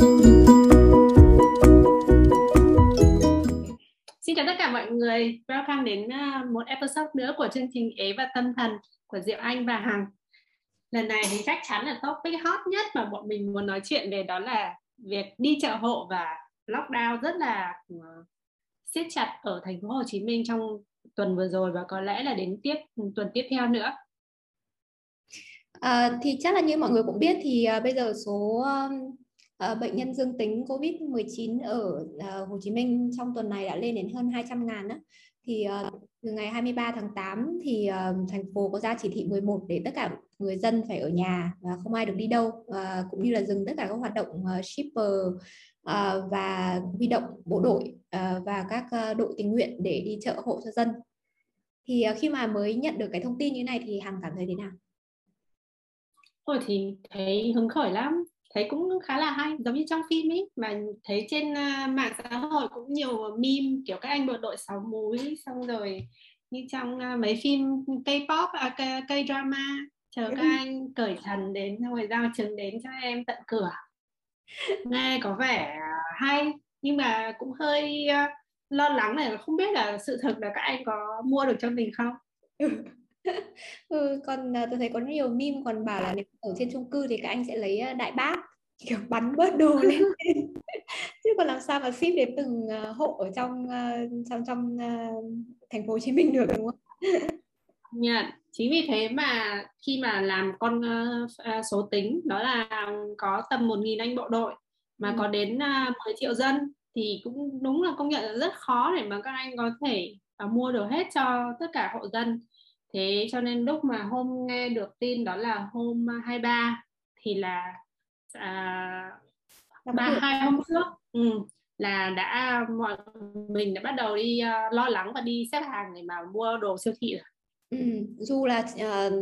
Xin chào tất cả mọi người, welcome đến à, một episode nữa của chương trình Ế và Tâm Thần của Diệu Anh và Hằng. Lần này thì chắc chắn là topic hot nhất mà bọn mình muốn nói chuyện về đó là việc đi chợ hộ và lockdown rất là à, siết chặt ở thành phố Hồ Chí Minh trong tuần vừa rồi và có lẽ là đến tiếp ừ, tuần tiếp theo nữa. À, thì chắc là như mọi người cũng biết thì uh, bây giờ số uh, Ờ, bệnh nhân dương tính COVID-19 ở ờ, Hồ Chí Minh trong tuần này đã lên đến hơn 200 ngàn đó. Thì ờ, từ ngày 23 tháng 8 thì thành phố có ra chỉ thị 11 để tất cả người dân phải ở nhà và không ai được đi đâu và cũng như là dừng tất cả các hoạt động shipper và huy động bộ đội và các đội tình nguyện để đi chợ hộ cho dân. Thì khi mà mới nhận được cái thông tin như này thì Hằng cảm thấy thế nào? Ôi, thì thấy hứng khởi lắm thấy cũng khá là hay giống như trong phim ấy mà thấy trên uh, mạng xã hội cũng nhiều meme kiểu các anh bộ đội sáu múi xong rồi như trong uh, mấy phim K-pop à, K-drama chờ các anh cởi trần đến xong rồi giao trứng đến cho em tận cửa. Nghe có vẻ hay nhưng mà cũng hơi uh, lo lắng này không biết là sự thực là các anh có mua được cho mình không ừ, còn tôi thấy có nhiều meme còn bảo là nếu ở trên chung cư thì các anh sẽ lấy đại bác kiểu bắn bớt đồ lên chứ còn làm sao mà ship đến từng hộ ở trong trong trong thành phố Hồ Chí Minh được đúng không? Nhận. Yeah. Chính vì thế mà khi mà làm con uh, số tính đó là có tầm 1.000 anh bộ đội mà ừ. có đến uh, 10 triệu dân thì cũng đúng là công nhận là rất khó để mà các anh có thể uh, mua được hết cho tất cả hộ dân thế cho nên lúc mà hôm nghe được tin đó là hôm 23 thì là à, ba hai hôm trước ừ, là đã mọi mình đã bắt đầu đi uh, lo lắng và đi xếp hàng để mà mua đồ siêu thị rồi. Ừ, dù là uh,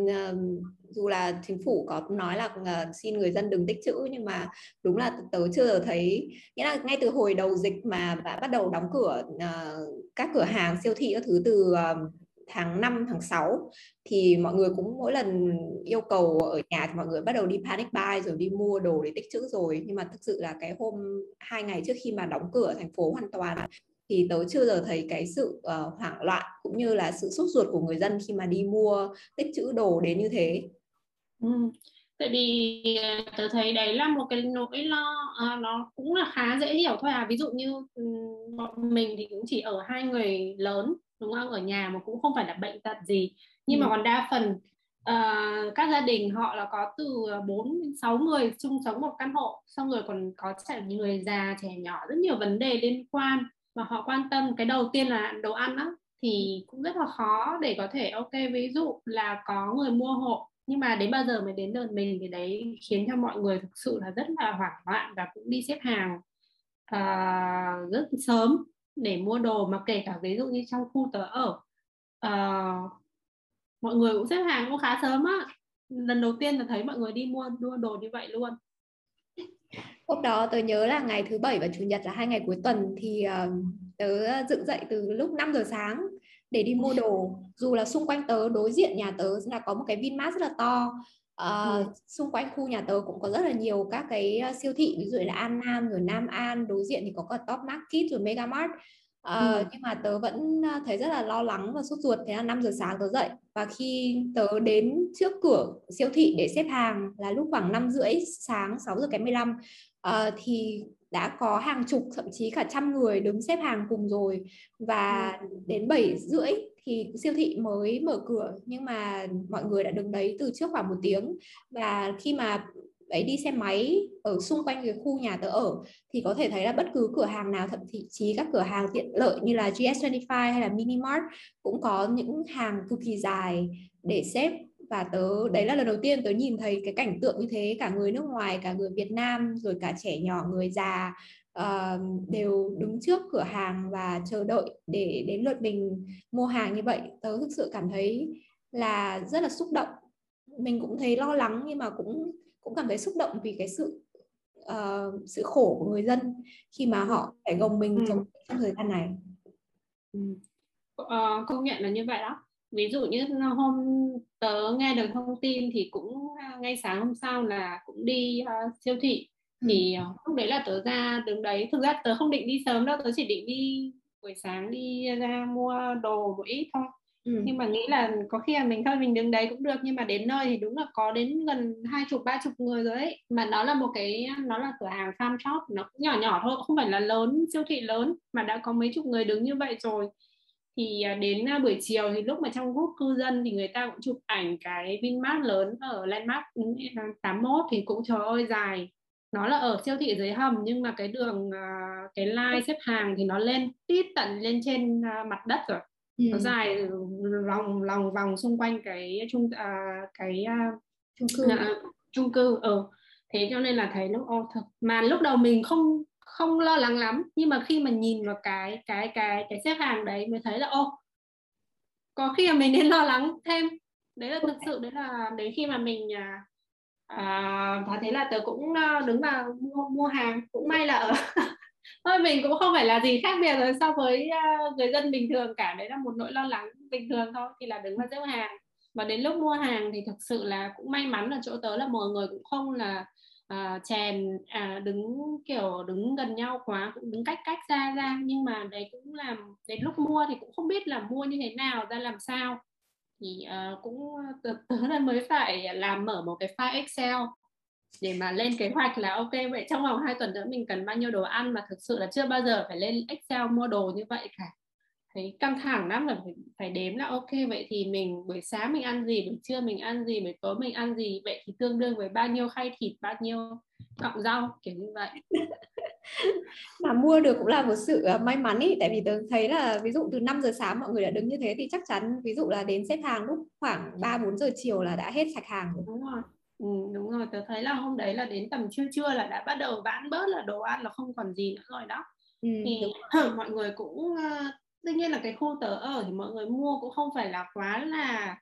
dù là chính phủ có nói là uh, xin người dân đừng tích trữ nhưng mà đúng là tớ chưa thấy nghĩa là ngay từ hồi đầu dịch mà đã bắt đầu đóng cửa uh, các cửa hàng siêu thị các thứ từ uh, tháng 5, tháng 6 thì mọi người cũng mỗi lần yêu cầu ở nhà thì mọi người bắt đầu đi panic buy rồi đi mua đồ để tích trữ rồi nhưng mà thực sự là cái hôm hai ngày trước khi mà đóng cửa thành phố hoàn toàn thì tớ chưa giờ thấy cái sự uh, hoảng loạn cũng như là sự sốt ruột của người dân khi mà đi mua tích trữ đồ đến như thế. Ừ. Tại vì ờ, tớ thấy đấy là một cái nỗi lo à, nó cũng là khá dễ hiểu thôi à ví dụ như bọn mình thì cũng chỉ ở hai người lớn đúng không? Ở nhà mà cũng không phải là bệnh tật gì. Nhưng ừ. mà còn đa phần uh, các gia đình họ là có từ 4 đến 6 người chung sống một căn hộ xong rồi còn có trẻ người già trẻ nhỏ rất nhiều vấn đề liên quan mà họ quan tâm. Cái đầu tiên là đồ ăn đó thì cũng rất là khó để có thể ok ví dụ là có người mua hộ nhưng mà đến bao giờ mới đến lượt mình thì đấy khiến cho mọi người thực sự là rất là hoảng loạn và cũng đi xếp hàng uh, rất sớm để mua đồ mà kể cả ví dụ như trong khu tớ ở uh, mọi người cũng xếp hàng cũng khá sớm á. Lần đầu tiên là thấy mọi người đi mua mua đồ như vậy luôn. Hôm đó tớ nhớ là ngày thứ bảy và chủ nhật là hai ngày cuối tuần thì uh, tớ dựng dậy từ lúc 5 giờ sáng để đi mua đồ. Dù là xung quanh tớ đối diện nhà tớ là có một cái Vinmart rất là to. Uh, xung quanh khu nhà tớ cũng có rất là nhiều các cái uh, siêu thị ví dụ là An Nam rồi Nam An đối diện thì có cả Top Market rồi Megamart uh, ừ. nhưng mà tớ vẫn thấy rất là lo lắng và sốt ruột thế là 5 giờ sáng tớ dậy và khi tớ đến trước cửa siêu thị để xếp hàng là lúc khoảng 5 rưỡi sáng 6 giờ kém 15 uh, thì đã có hàng chục thậm chí cả trăm người đứng xếp hàng cùng rồi và ừ. đến 7 rưỡi thì siêu thị mới mở cửa, nhưng mà mọi người đã đứng đấy từ trước khoảng một tiếng. Và khi mà ấy đi xe máy ở xung quanh cái khu nhà tớ ở, thì có thể thấy là bất cứ cửa hàng nào, thậm chí các cửa hàng tiện lợi như là GS25 hay là Minimart cũng có những hàng cực kỳ dài để xếp. Và tớ, đấy là lần đầu tiên tớ nhìn thấy cái cảnh tượng như thế, cả người nước ngoài, cả người Việt Nam, rồi cả trẻ nhỏ, người già uh, đều đứng trước cửa hàng và chờ đợi để đến lượt mình mua hàng như vậy. Tớ thực sự cảm thấy là rất là xúc động. Mình cũng thấy lo lắng nhưng mà cũng cũng cảm thấy xúc động vì cái sự uh, sự khổ của người dân khi mà họ phải gồng mình trong, trong thời gian này. Ừ. uh, công nhận là như vậy đó. Ví dụ như hôm tớ nghe được thông tin thì cũng ngay sáng hôm sau là cũng đi uh, siêu thị thì ừ. lúc đấy là tớ ra đường đấy. Thực ra tớ không định đi sớm đâu tớ chỉ định đi buổi sáng đi ra mua đồ một ít thôi. Ừ. nhưng mà nghĩ là có khi là mình thôi mình đứng đấy cũng được. Nhưng mà đến nơi thì đúng là có đến gần hai chục ba chục người rồi ấy. Mà nó là một cái nó là cửa hàng farm shop. Nó cũng nhỏ nhỏ thôi không phải là lớn siêu thị lớn mà đã có mấy chục người đứng như vậy rồi. Thì à, đến à, buổi chiều thì lúc mà trong group cư dân thì người ta cũng chụp ảnh cái Vinmart lớn ở Landmark 81 thì cũng trời ơi dài nó là ở siêu thị dưới hầm nhưng mà cái đường à, cái line xếp hàng thì nó lên tít tận lên trên mặt đất rồi ừ. nó dài lòng lòng vòng xung quanh cái trung à, cái chung cư à, chung cư ở ừ. thế cho nên là thấy nó ô thật mà lúc đầu mình không không lo lắng lắm nhưng mà khi mà nhìn vào cái cái cái cái xếp hàng đấy mới thấy là ô có khi là mình nên lo lắng thêm đấy là thực sự đấy là đến khi mà mình à, và thế là tớ cũng ờ, đứng vào mua, mua hàng. Cũng may là ở thôi mình cũng không phải là gì khác biệt rồi so với uh, người dân bình thường cả. Đấy là một nỗi lo lắng bình thường thôi thì là đứng vào xếp hàng. Và đến lúc mua hàng thì thực sự là cũng may mắn là chỗ tớ là mọi người cũng không là à, chèn à, đứng kiểu đứng gần nhau quá cũng đứng cách cách ra ra. Nhưng mà đấy cũng làm đến lúc mua thì cũng không biết là mua như thế nào ra làm sao thì uh, cũng ờ, tớ, tớ là mới phải làm mở một cái file Excel để mà lên kế hoạch là ok vậy trong vòng 2 tuần nữa mình cần bao nhiêu đồ ăn mà thực sự là chưa bao giờ phải lên Excel mua đồ như vậy cả. Thấy căng thẳng lắm là phải, phải đếm là ok vậy thì mình buổi sáng mình ăn gì buổi trưa mình ăn gì buổi tối mình ăn gì vậy thì tương đương với bao nhiêu khay thịt bao nhiêu cọng rau kiểu như vậy. mà mua được cũng là một sự ờ, may mắn ý tại vì tôi thấy là ví dụ từ 5 giờ sáng mọi người đã đứng như thế thì chắc chắn ví dụ là đến xếp hàng lúc khoảng 3 4 giờ chiều là đã hết sạch hàng rồi. Đúng rồi. Ừ, đúng rồi, tôi thấy là hôm đấy là đến tầm trưa trưa là đã bắt đầu bán bớt là đồ ăn là không còn gì nữa rồi đó. Ừ, thì mọi người cũng tuy nhiên là cái khu tớ ở thì mọi người mua cũng không phải là quá là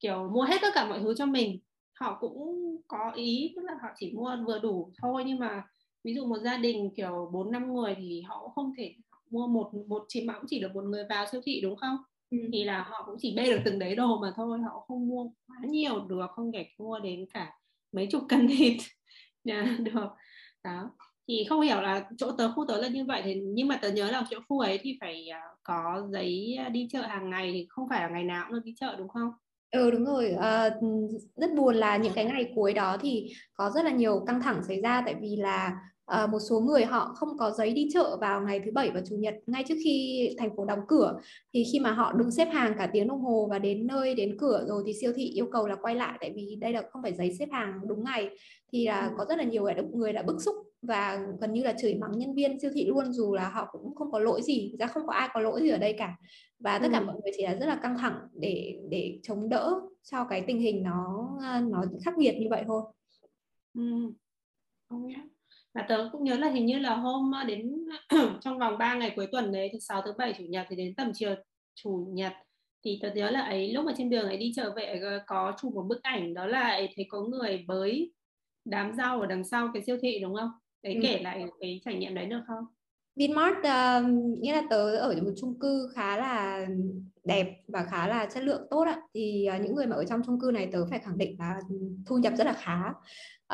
kiểu mua hết tất cả mọi thứ cho mình họ cũng có ý tức là họ chỉ mua vừa đủ thôi nhưng mà ví dụ một gia đình kiểu bốn năm người thì họ cũng không thể mua một một chỉ mà cũng chỉ được một người vào siêu thị đúng không ừ. thì là họ cũng chỉ bê được từng đấy đồ mà thôi họ không mua quá nhiều được không thể mua đến cả mấy chục cân thịt được đó thì không hiểu là chỗ tớ khu tớ là như vậy thì nhưng mà tớ nhớ là chỗ khu ấy thì phải à, có giấy đi chợ hàng ngày thì không phải là ngày nào cũng được đi chợ đúng không? Ừ đúng rồi, à, rất buồn là những cái ngày cuối đó thì có rất là nhiều căng thẳng xảy ra tại vì là à, một số người họ không có giấy đi chợ vào ngày thứ bảy và chủ nhật ngay trước khi thành phố đóng cửa thì khi mà họ đứng xếp hàng cả tiếng đồng hồ và đến nơi đến cửa rồi thì siêu thị yêu cầu là quay lại tại vì đây là không phải giấy xếp hàng đúng ngày thì là ừ. có rất là nhiều người đã bức xúc và gần như là chửi mắng nhân viên siêu thị luôn dù là họ cũng không có lỗi gì ra không có ai có lỗi gì ở đây cả và tất cả ừ. mọi người chỉ là rất là căng thẳng để để chống đỡ cho cái tình hình nó nó khắc nghiệt như vậy thôi. Ừ. Và tớ cũng nhớ là hình như là hôm đến trong vòng 3 ngày cuối tuần đấy thứ sáu thứ bảy chủ nhật thì đến tầm chiều chủ nhật thì tớ nhớ là ấy lúc mà trên đường ấy đi chợ vệ có chụp một bức ảnh đó là ấy thấy có người bới đám rau ở đằng sau cái siêu thị đúng không? Đấy ừ. kể lại cái trải nghiệm đấy được không? Vinmart uh, nghĩa là tớ ở một chung cư khá là đẹp và khá là chất lượng tốt ạ. Thì uh, những người mà ở trong chung cư này tớ phải khẳng định là thu nhập rất là khá.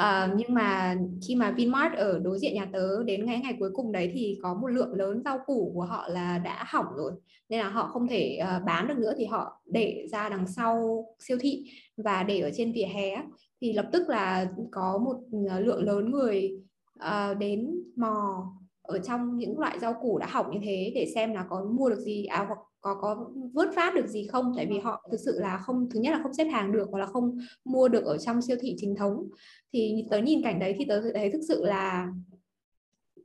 Uh, nhưng mà khi mà Vinmart ở đối diện nhà tớ đến ngày ngày cuối cùng đấy thì có một lượng lớn rau củ của họ là đã hỏng rồi. Nên là họ không thể uh, bán được nữa thì họ để ra đằng sau siêu thị và để ở trên vỉa hè thì lập tức là có một lượng lớn người uh, đến mò ở trong những loại rau củ đã hỏng như thế để xem là có mua được gì à hoặc có có vớt phát được gì không tại vì họ thực sự là không thứ nhất là không xếp hàng được hoặc là không mua được ở trong siêu thị chính thống thì tớ nhìn cảnh đấy thì tớ thấy thực sự là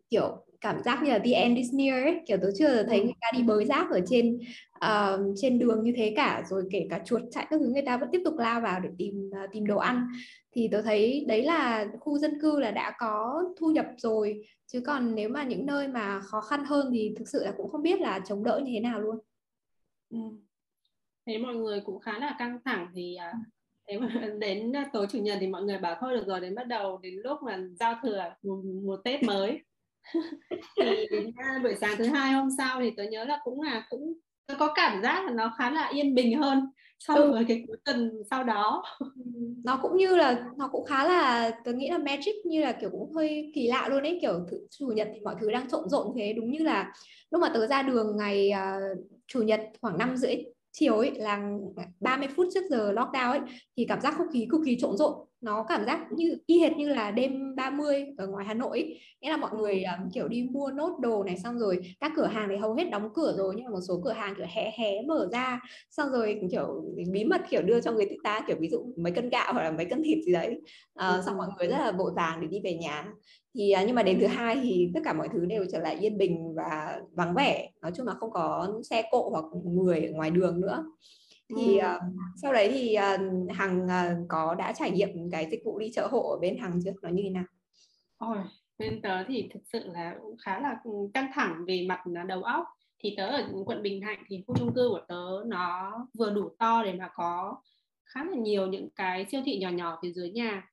kiểu cảm giác như là the end is near ấy kiểu tớ chưa thấy ừ. người ta đi bới rác ở trên uh, trên đường như thế cả rồi kể cả chuột chạy các thứ người ta vẫn tiếp tục lao vào để tìm uh, tìm đồ ăn. Thì tớ thấy đấy là khu dân cư là đã có thu nhập rồi. Chứ còn nếu mà những nơi mà khó khăn hơn thì thực sự là cũng không biết là chống đỡ như thế nào luôn. Ừ. thế mọi người cũng khá là căng thẳng thì uh, thế mà đến tối chủ nhật thì mọi người bảo thôi được rồi đến bắt đầu đến lúc mà giao thừa một, một tết mới. Thì đến buổi sáng thứ hai hôm sau thì tôi nhớ là cũng là cũng tôi có cảm giác là nó khá là yên bình hơn so ừ. với cái cuối tuần sau đó nó cũng như là nó cũng khá là tôi nghĩ là magic như là kiểu cũng hơi kỳ lạ luôn ấy kiểu thứ, chủ nhật thì mọi thứ đang trộn rộn thế đúng như là lúc mà tớ ra đường ngày uh, chủ nhật khoảng năm rưỡi chiều ấy là 30 phút trước giờ lockdown ấy thì cảm giác không khí cực kỳ trộn rộn nó cảm giác như y hệt như là đêm 30 ở ngoài Hà Nội ấy. nghĩa là mọi người um, kiểu đi mua nốt đồ này xong rồi các cửa hàng thì hầu hết đóng cửa rồi nhưng mà một số cửa hàng kiểu hé hé mở ra. Xong rồi kiểu bí mật kiểu đưa cho người ta kiểu ví dụ mấy cân gạo hoặc là mấy cân thịt gì đấy. À, xong mọi người rất là vội vàng để đi về nhà. Thì à, nhưng mà đến thứ hai thì tất cả mọi thứ đều trở lại yên bình và vắng vẻ. Nói chung là không có xe cộ hoặc người ở ngoài đường nữa thì uh, sau đấy thì uh, hằng uh, có đã trải nghiệm cái dịch vụ đi chợ hộ ở bên hằng chưa? Nó như thế nào? Ôi, bên tớ thì thực sự là cũng khá là căng thẳng về mặt đầu óc. Thì tớ ở quận Bình Thạnh thì khu chung cư của tớ nó vừa đủ to để mà có khá là nhiều những cái siêu thị nhỏ nhỏ phía dưới nhà.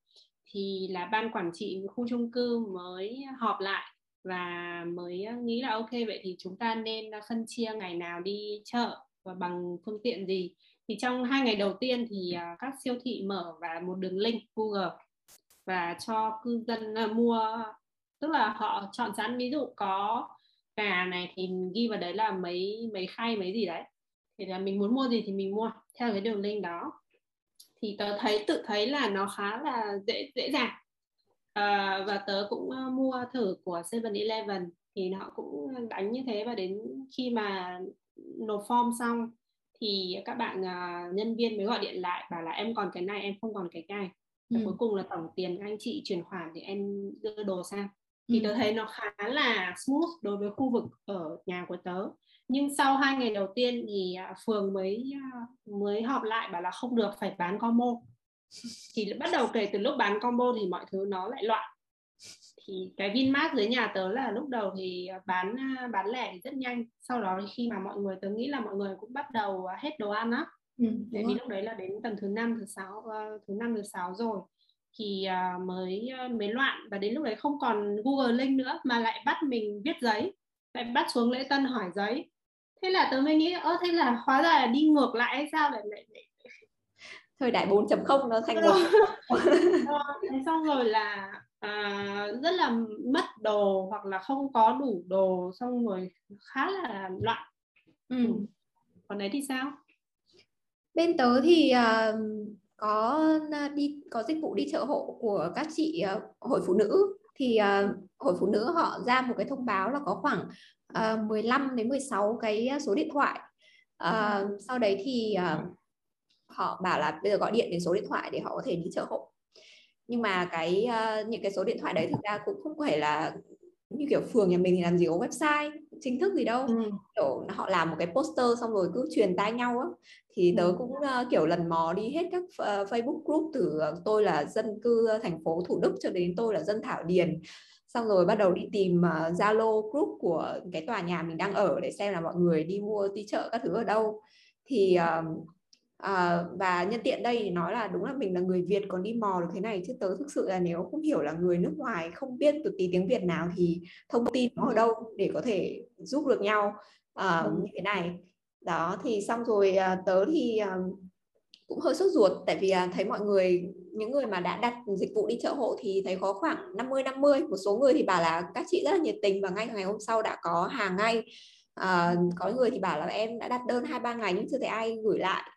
Thì là ban quản trị khu chung cư mới họp lại và mới nghĩ là ok vậy thì chúng ta nên phân chia ngày nào đi chợ và bằng phương tiện gì. Thì trong hai ngày đầu tiên thì à, các siêu thị mở và một đường link Google và cho cư dân à, mua tức là họ chọn sẵn. Ví dụ có gà này thì ghi vào đấy là mấy mấy khay mấy gì đấy. Thì là mình muốn mua gì thì mình mua theo cái đường link đó. Thì tớ thấy tự thấy là nó khá là dễ dễ dàng. À, và tớ cũng à, mua thử của 7-Eleven thì nó cũng đánh như thế. Và đến khi mà nộp form xong thì các bạn uh, nhân viên mới gọi điện lại bảo là em còn cái này em không còn cái này và ừ. cuối cùng là tổng tiền anh chị chuyển khoản thì em đưa đồ sang. Thì ừ. tớ thấy nó khá là smooth đối với khu vực ở nhà của tớ. Nhưng sau hai ngày đầu tiên thì à, phường mới à, mới họp lại bảo là không được phải bán combo. Thì bắt đầu kể từ lúc bán combo thì mọi thứ nó lại loạn thì cái Vinmart dưới nhà tớ là lúc đầu thì bán à, bán lẻ thì rất nhanh. Sau đó khi mà mọi người tớ nghĩ là mọi người cũng bắt đầu hết đồ ăn á. Ừ, vì lúc đấy là đến tầm thứ năm thứ sáu uh, thứ năm thứ sáu rồi. Thì mới uh, mới loạn và đến lúc đấy không còn Google Link nữa mà lại bắt mình viết giấy lại bắt xuống lễ tân hỏi giấy. Thế là tớ mới nghĩ ơ thế là hóa ra là đi ngược lại hay sao? Lại lại, lại... thời đại 4.0 nó thành một thế xong rồi là à, rất là mất đồ hoặc là không có đủ đồ xong rồi khá là loạn. Ừ. còn đấy thì sao? Bên tớ thì uh, có đi có dịch vụ đi chợ hộ của các chị uh, hội phụ nữ. Thì uh, hội phụ nữ họ ra một cái thông báo là có khoảng uh, 15 đến 16 cái số điện thoại. Uh, sau đấy thì uh, họ bảo là bây giờ gọi điện đến số điện thoại để họ có thể đi chợ hộ nhưng mà cái uh, những cái số điện thoại đấy thực ra cũng không phải là như kiểu phường nhà mình thì làm gì có website chính thức gì đâu ừ. kiểu họ làm một cái poster xong rồi cứ truyền tai nhau á thì tớ ừ. cũng uh, kiểu lần mò đi hết các uh, Facebook group từ uh, tôi là dân cư thành phố Thủ Đức cho đến tôi là dân Thảo Điền xong rồi bắt đầu đi tìm Zalo uh, group của cái tòa nhà mình đang ở để xem là mọi người đi mua đi chợ các thứ ở đâu thì uh, à, và nhân tiện đây thì nói là đúng là mình là người Việt còn đi mò được thế này chứ tớ thực sự là nếu không hiểu là người nước ngoài không biết được tí tiếng Việt nào thì thông tin nó ở đâu để có thể giúp được nhau à, ừ. như thế này. Đó thì xong rồi à, tớ thì à, cũng hơi sốt ruột tại vì à, thấy mọi người những người mà đã đặt dịch vụ đi chợ hộ thì thấy có khoảng 50 50 một số người thì bảo là các chị rất là nhiệt tình và ngay ngày hôm sau đã có hàng ngay. À, có người thì bảo là em đã đặt đơn hai ba ngày nhưng chưa thấy ai gửi lại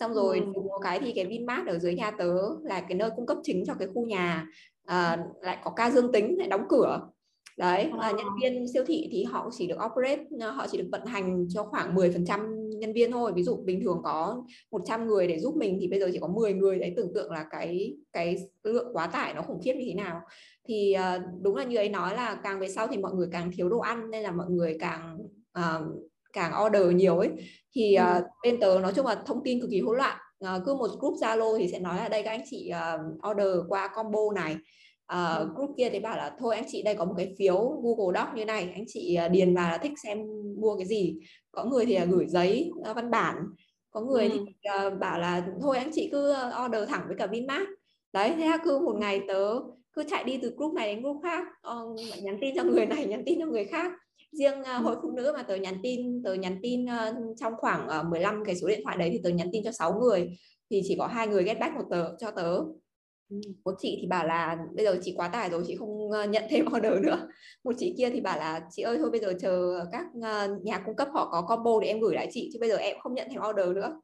xong rồi ừ. một cái thì cái Vinmart ở dưới nhà tớ là cái nơi cung cấp chính cho cái khu nhà à, lại có ca dương tính lại đóng cửa. Đấy à, nhân viên siêu thị thì họ chỉ được operate họ chỉ được vận hành cho khoảng 10% nhân viên thôi. Ví dụ bình thường có 100 người để giúp mình thì bây giờ chỉ có 10 người. Đấy tưởng tượng là cái cái lượng quá tải nó khủng khiếp như thế nào. Thì uh, đúng là như ấy nói là càng về sau thì mọi người càng thiếu đồ ăn nên là mọi người càng uh, càng order nhiều ấy thì uh, bên tớ nói chung là thông tin cực kỳ hỗn loạn. Uh, cứ một group Zalo thì sẽ nói là đây các anh chị uh, order qua combo này. Uh, group kia thì bảo là thôi anh chị đây có một cái phiếu Google Doc như này anh chị điền vào là thích xem mua cái gì. Có người thì là gửi giấy uh, văn bản. Có người ừ. thì uh, bảo là thôi anh chị cứ order thẳng với cả Vinmart. Đấy thế là cứ một ngày tớ cứ chạy đi từ group này đến group khác. Uh, nhắn tin cho người này nhắn tin cho người khác riêng uh, hội phụ nữ mà tớ nhắn tin tớ nhắn tin uh, trong khoảng uh, 15 cái số điện thoại đấy thì tớ nhắn tin cho 6 người thì chỉ có hai người get back một tờ cho tớ ừ. một chị thì bảo là bây giờ chị quá tải rồi chị không nhận thêm order nữa một chị kia thì bảo là chị ơi thôi bây giờ chờ các nhà cung cấp họ có combo để em gửi lại chị chứ bây giờ em không nhận thêm order nữa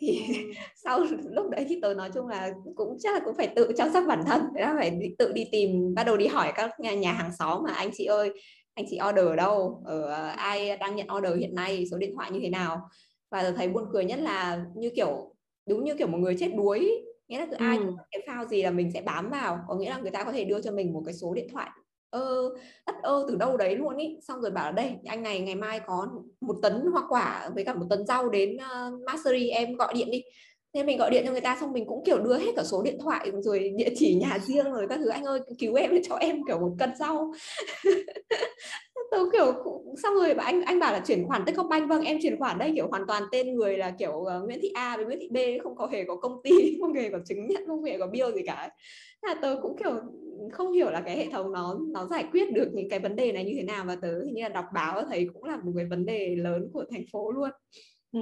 thì ừ. sau lúc đấy thì tớ nói chung là cũng chắc là cũng phải tự chăm sóc bản thân thế là phải tự đi tìm bắt đầu đi hỏi các nhà, nhà hàng xóm mà anh chị ơi anh chị order ở đâu? Ở ờ, ai đang nhận order hiện nay? Số điện thoại như thế nào? Và tớ thấy buồn cười nhất là như kiểu đúng như kiểu một người chết đuối. Nghĩa là cứ ai ừ. cái phao gì là mình sẽ bám vào. Có nghĩa là người ta có thể đưa cho mình một cái số điện thoại. Ơ đất ơ từ đâu đấy luôn ý. Xong rồi bảo là đây anh này ngày mai có một tấn hoa quả với cả một tấn rau đến uh, Mastery em gọi điện đi. Thế mình gọi điện cho người ta xong mình cũng kiểu đưa hết cả số điện thoại rồi địa chỉ nhà riêng rồi các thứ. Anh ơi cứu em cho em kiểu một cân rau tôi kiểu xong rồi anh anh bảo là chuyển khoản Techcombank vâng em chuyển khoản đây kiểu hoàn toàn tên người là kiểu uh, Nguyễn Thị A với Nguyễn Thị B không có hề có công ty không hề có chứng nhận không hề có bill gì cả là tớ cũng kiểu không hiểu là cái hệ thống nó nó giải quyết được những cái vấn đề này như thế nào và tớ thì như là đọc báo thấy cũng là một cái vấn đề lớn của thành phố luôn ừ.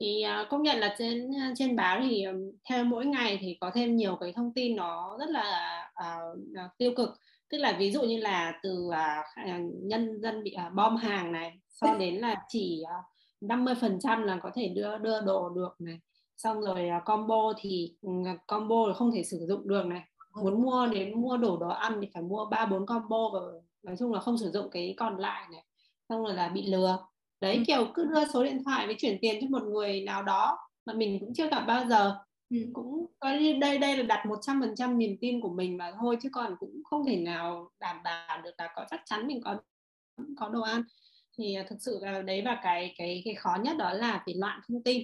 thì uh, công nhận là trên à, trên báo thì theo mỗi ngày thì có thêm nhiều cái thông tin nó rất là uh, tiêu cực tức là ví dụ như là từ uh, nhân dân bị uh, bom hàng này sau đến là chỉ uh, 50% là có thể đưa đưa đồ được này. Xong rồi uh, combo thì uh, combo không thể sử dụng được này. Muốn mua đến mua đủ đồ ăn thì phải mua ba bốn combo và nói chung là không sử dụng cái còn lại này. Xong rồi là bị lừa. Đấy ừ. kiểu cứ đưa số điện thoại với chuyển tiền cho một người nào đó mà mình cũng chưa gặp bao giờ ừ. cũng coi như đây đây là đặt một trăm phần trăm niềm tin của mình mà thôi chứ còn cũng không thể nào đảm bảo được là có chắc chắn mình có có đồ ăn. Thì à, thực sự là đấy và cái cái cái khó nhất đó là vì loạn thông tin.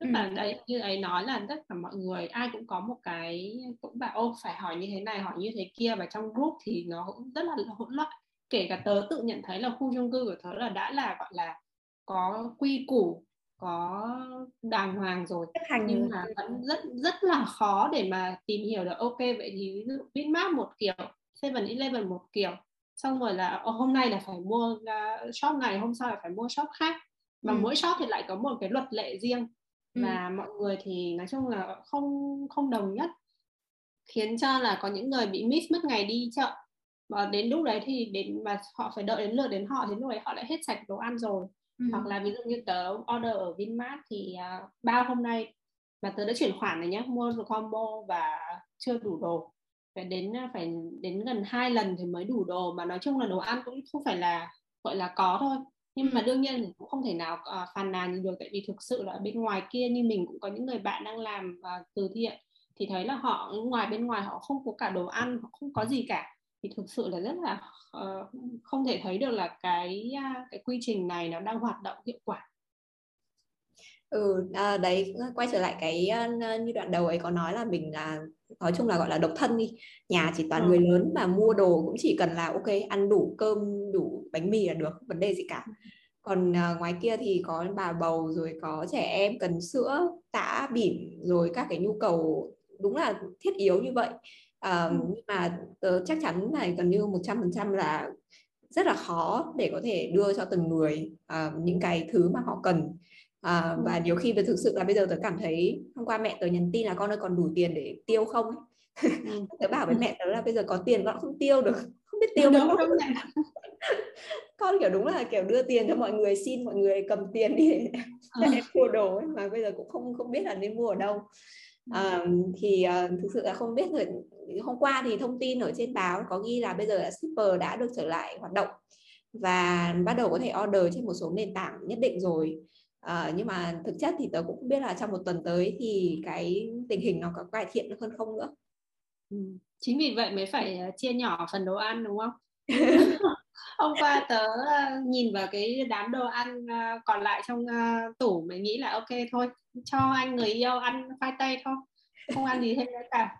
Tức là đấy như ấy nói là tất cả mọi người ai cũng có một cái cũng bảo ô phải hỏi như thế này hỏi như thế kia. Và trong group thì nó cũng rất là hỗn loạn. Kể cả tớ tự nhận thấy là khu chung cư của tớ là đã là gọi là có quy củ có đàng hoàng rồi hành nhưng mà vẫn rất rất là khó để mà tìm hiểu được. Ok vậy thì ví dụ Bitmart một kiểu Seven Eleven một kiểu xong rồi là hôm nay là phải mua uh, shop này hôm sau là phải mua shop khác. Và ừ. mỗi shop thì lại có một cái luật lệ riêng và ừ. mọi người thì nói chung là không không đồng nhất khiến cho là có những người bị miss mất ngày đi chợ. Và đến lúc đấy thì đến và họ phải đợi đến lượt đến họ thì lúc đấy họ lại hết sạch đồ ăn rồi ừ. hoặc là ví dụ như tớ order ở Vinmart thì uh, ba hôm nay mà tớ đã chuyển khoản này nhé mua một combo và chưa đủ đồ. Phải đến phải đến gần hai lần thì mới đủ đồ mà nói chung là đồ ăn cũng không phải là gọi là có thôi. Nhưng mà đương nhiên cũng không thể nào uh, phàn nàn được tại vì thực sự là bên ngoài kia như mình cũng có những người bạn đang làm uh, từ thiện thì thấy là họ ngoài bên ngoài họ không có cả đồ ăn họ không có gì cả thì thực sự là rất là uh, không thể thấy được là cái uh, cái quy trình này nó đang hoạt động hiệu quả. Ừ à, đấy quay trở lại cái như đoạn đầu ấy có nói là mình là nói chung là gọi là độc thân đi. Nhà chỉ toàn ừ. người lớn và mua đồ cũng chỉ cần là ok ăn đủ cơm đủ bánh mì là được vấn đề gì cả. Còn à, ngoài kia thì có bà bầu rồi có trẻ em cần sữa tã bỉm rồi các cái nhu cầu đúng là thiết yếu như vậy ừ. nhưng mà tớ chắc chắn là gần như một trăm phần trăm là rất là khó để có thể đưa cho từng người uh, những cái thứ mà họ cần. À, và nhiều khi thực sự là bây giờ tớ cảm thấy hôm qua mẹ tớ nhắn tin là con ơi còn đủ tiền để tiêu không tớ bảo với mẹ tớ là bây giờ có tiền con không tiêu được không biết tiêu được không? con kiểu đúng là kiểu đưa tiền cho mọi người xin mọi người cầm tiền đi để em mua đồ ấy mà bây giờ cũng không không biết là nên mua ở đâu à, thì uh, thực sự là không biết rồi hôm qua thì thông tin ở trên báo có ghi là bây giờ là shipper đã được trở lại hoạt động và bắt đầu có thể order trên một số nền tảng nhất định rồi. À, nhưng mà thực chất thì tớ cũng không biết là trong một tuần tới thì cái tình hình nó có cải thiện được hơn không nữa. Ừ. chính vì vậy mới phải chia nhỏ phần đồ ăn đúng không? Hôm qua tớ nhìn vào cái đám đồ ăn còn lại trong tủ mới nghĩ là ok thôi cho anh người yêu ăn khoai tây thôi không ăn gì thêm nữa cả.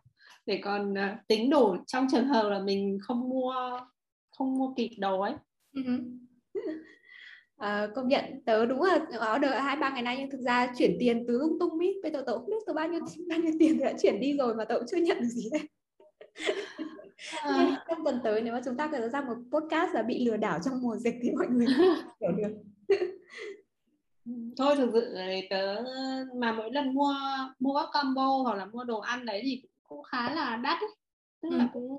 Để còn tính đủ trong trường hợp là mình không mua không mua kịp đồ ấy. Uh, công nhận tớ đúng là order hai ba ngày nay nhưng thực ra chuyển tiền từ lung tung ý. Bây giờ tớ không biết từ bao nhiêu bao nhiêu tiền đã chuyển đi rồi mà tớ cũng chưa nhận được gì đấy à. trong tuần tới nếu mà chúng ta có ra một podcast là bị lừa đảo trong mùa dịch thì mọi người hiểu được thôi thực sự tớ mà mỗi lần mua mua các combo hoặc là mua đồ ăn đấy thì cũng khá là đắt ấy. tức ừ. là cũng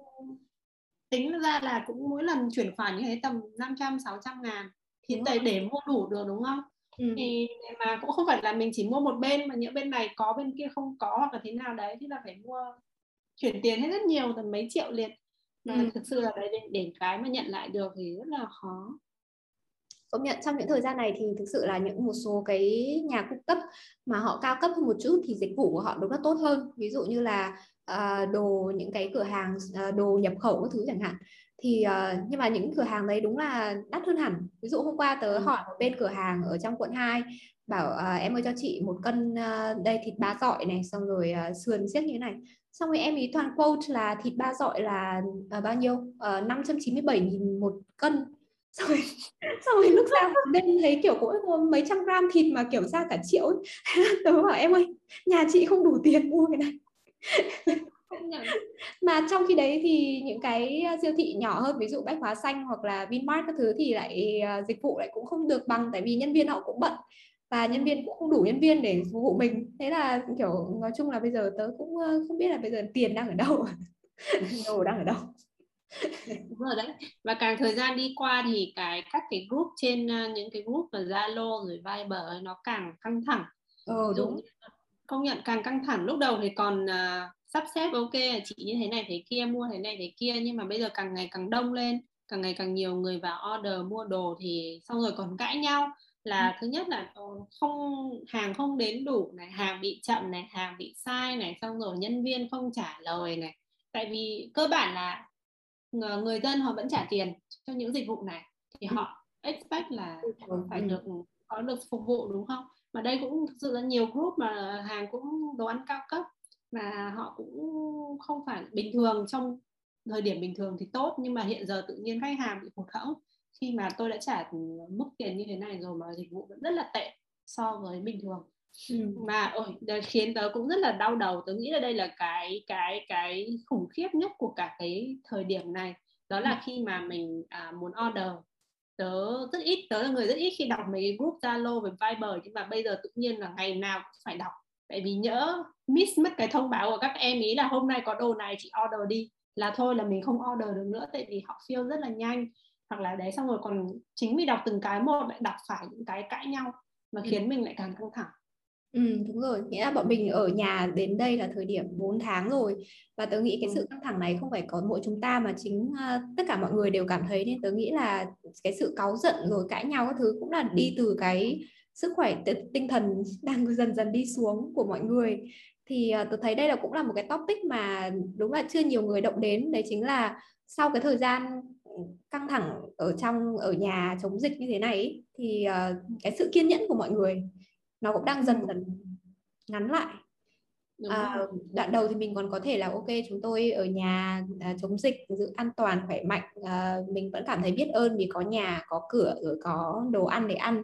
tính ra là cũng mỗi lần chuyển khoản như thế tầm 500 600 ngàn thì để, để mua đủ được đúng không ừ. thì mà cũng không phải là mình chỉ mua một bên mà những bên này có bên kia không có hoặc là thế nào đấy thì là phải mua chuyển tiền hết rất nhiều tầm mấy triệu liền mà ừ. thực sự là đấy để, để cái mà nhận lại được thì rất là khó công nhận trong những thời gian này thì thực sự là những một số cái nhà cung cấp mà họ cao cấp hơn một chút thì dịch vụ của họ đúng là tốt hơn. Ví dụ như là uh, đồ những cái cửa hàng uh, đồ nhập khẩu các thứ chẳng hạn. Thì uh, nhưng mà những cửa hàng đấy đúng là đắt hơn hẳn. Ví dụ hôm qua tớ ừ. hỏi một bên cửa hàng ở trong quận 2 bảo uh, em ơi cho chị một cân uh, đây thịt ba dọi này xong rồi uh, sườn xiếc như thế này. Xong rồi em ý toàn quote là thịt ba dọi là uh, bao nhiêu? Uh, 597 nghìn một cân xong rồi, xong rồi lúc ra bên thấy kiểu cũng mấy trăm gram thịt mà kiểu ra cả triệu tớ bảo em ơi nhà chị không đủ tiền mua cái này. Mà trong khi đấy thì những cái siêu thị nhỏ hơn ví dụ bách hóa xanh hoặc là Vinmart các thứ thì lại uh, dịch vụ lại cũng không được bằng tại vì nhân viên họ cũng bận và nhân viên cũng không đủ nhân viên để phục vụ mình. Thế là kiểu nói chung là bây giờ tớ cũng uh, không biết là bây giờ tiền đang ở đâu. Đồ đang ở đâu đúng rồi đấy. Và càng thời gian đi qua thì cái các cái group trên uh, những cái group và Zalo rồi Viber nó càng căng thẳng. Ừ, đúng. công nhận càng căng thẳng. Lúc đầu thì còn uh, sắp xếp ok chị như thế này thế kia mua thế này thế kia nhưng mà bây giờ càng ngày càng đông lên càng ngày càng nhiều người vào order mua đồ thì xong rồi còn cãi nhau là ừ. thứ nhất là ờ, không hàng không đến đủ này hàng bị chậm này hàng bị sai này xong rồi nhân viên không trả lời này. Tại vì cơ bản là người dân họ vẫn trả tiền cho những dịch vụ này. Thì ừ. họ expect là phải được có được phục vụ đúng không? Mà đây cũng thực sự là nhiều group mà hàng cũng đồ ăn cao cấp mà họ cũng không phải bình thường trong thời điểm bình thường thì tốt nhưng mà hiện giờ tự nhiên khách hàng bị hụt hẫng. Khi mà tôi đã trả mức tiền như thế này rồi mà dịch vụ vẫn rất là tệ so với bình thường ừ. mà ôi khiến tớ cũng rất là đau đầu tớ nghĩ là đây là cái cái cái khủng khiếp nhất của cả cái thời điểm này đó là ừ. khi mà mình à, muốn order tớ rất ít tớ là người rất ít khi đọc mấy cái group Zalo với Viber nhưng mà bây giờ tự nhiên là ngày nào cũng phải đọc tại vì nhỡ miss mất cái thông báo của các em ý là hôm nay có đồ này chị order đi là thôi là mình không order được nữa tại vì họ feel rất là nhanh hoặc là đấy xong rồi còn chính vì đọc từng cái một lại đọc phải những cái cãi nhau mà ừ. khiến ừ. mình lại càng căng thẳng Ừ, đúng rồi, nghĩa là bọn mình ở nhà đến đây là thời điểm 4 tháng rồi. Và tớ nghĩ cái ừ. sự căng thẳng này không phải có mỗi chúng ta mà chính uh, tất cả mọi người đều cảm thấy. Nên tớ nghĩ là cái sự cáu giận rồi cãi nhau các thứ cũng là đi từ cái sức khỏe tinh thần đang dần dần đi xuống của mọi người. Thì uh, tôi thấy đây là cũng là một cái topic mà đúng là chưa nhiều người động đến. Đấy chính là sau cái thời gian căng thẳng ở trong ở nhà chống dịch như thế này thì uh, cái sự kiên nhẫn của mọi người nó cũng đang dần dần ngắn lại. À, đoạn đầu thì mình còn có thể là ok chúng tôi ở nhà à, chống dịch giữ an toàn khỏe mạnh. À, mình vẫn cảm thấy biết ơn vì có nhà có cửa rồi có đồ ăn để ăn.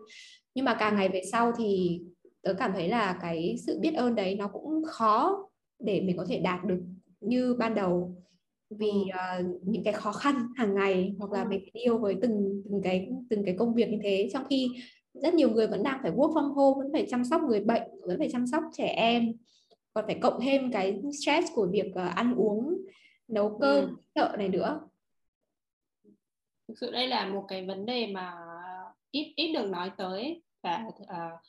Nhưng mà càng ngày về sau thì tớ cảm thấy là cái sự biết ơn đấy nó cũng khó để mình có thể đạt được như ban đầu. Vì uh, những cái khó khăn hàng ngày hoặc là mình phải deal với từng từng cái từng cái công việc như thế. Trong khi rất nhiều người vẫn đang phải work from home vẫn phải chăm sóc người bệnh vẫn phải chăm sóc trẻ em. Còn phải cộng thêm cái stress của việc uh, ăn uống nấu cơm ừ. chợ này nữa. Thực sự đây là một cái vấn đề mà ít ít được nói tới. Và uh,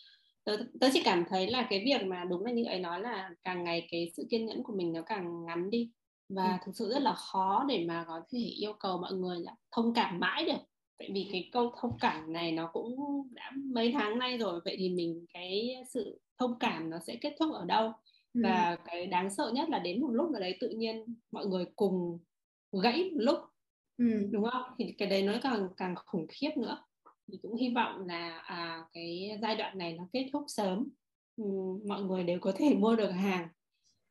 tớ, tớ chỉ cảm thấy là cái việc mà đúng là như ấy nói là càng ngày cái sự kiên nhẫn của mình nó càng ngắn đi. Và ừ. thực sự rất là khó để mà có thể yêu cầu mọi người là thông cảm mãi được tại vì cái câu thông cảm này nó cũng đã mấy tháng nay rồi vậy thì mình cái sự thông cảm nó sẽ kết thúc ở đâu? Ừ. và cái đáng sợ nhất là đến một lúc nào đấy tự nhiên mọi người cùng gãy một lúc ừ. đúng không? Thì cái đấy nó càng càng khủng khiếp nữa. Thì cũng hy vọng là à, cái giai đoạn này nó kết thúc sớm. Ừ, mọi người đều có thể mua được hàng.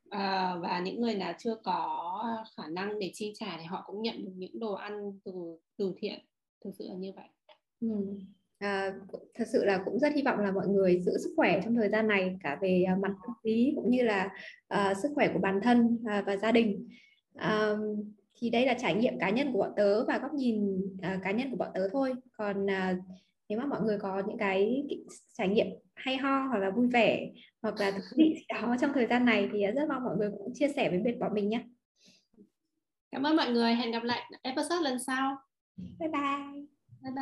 À, và những người nào chưa có khả năng để chi trả thì họ cũng nhận được những đồ ăn từ từ thiện thực sự là như vậy. Ừ. à, thật sự là cũng rất hy vọng là mọi người giữ sức khỏe trong thời gian này cả về à, mặt tâm lý cũng như là uh, sức khỏe của bản thân uh, và gia đình. Uh, thì đây là trải nghiệm cá nhân của bọn tớ và góc nhìn uh, cá nhân của bọn tớ thôi. Còn uh, nếu mà mọi người có những cái trải nghiệm hay ho hoặc là vui vẻ hoặc là thú vị gì đó trong thời gian này thì rất mong mọi người cũng chia sẻ với bên bọn mình nhé. Cảm ơn mọi người. Hẹn gặp lại episode lần sau 拜拜。拜拜。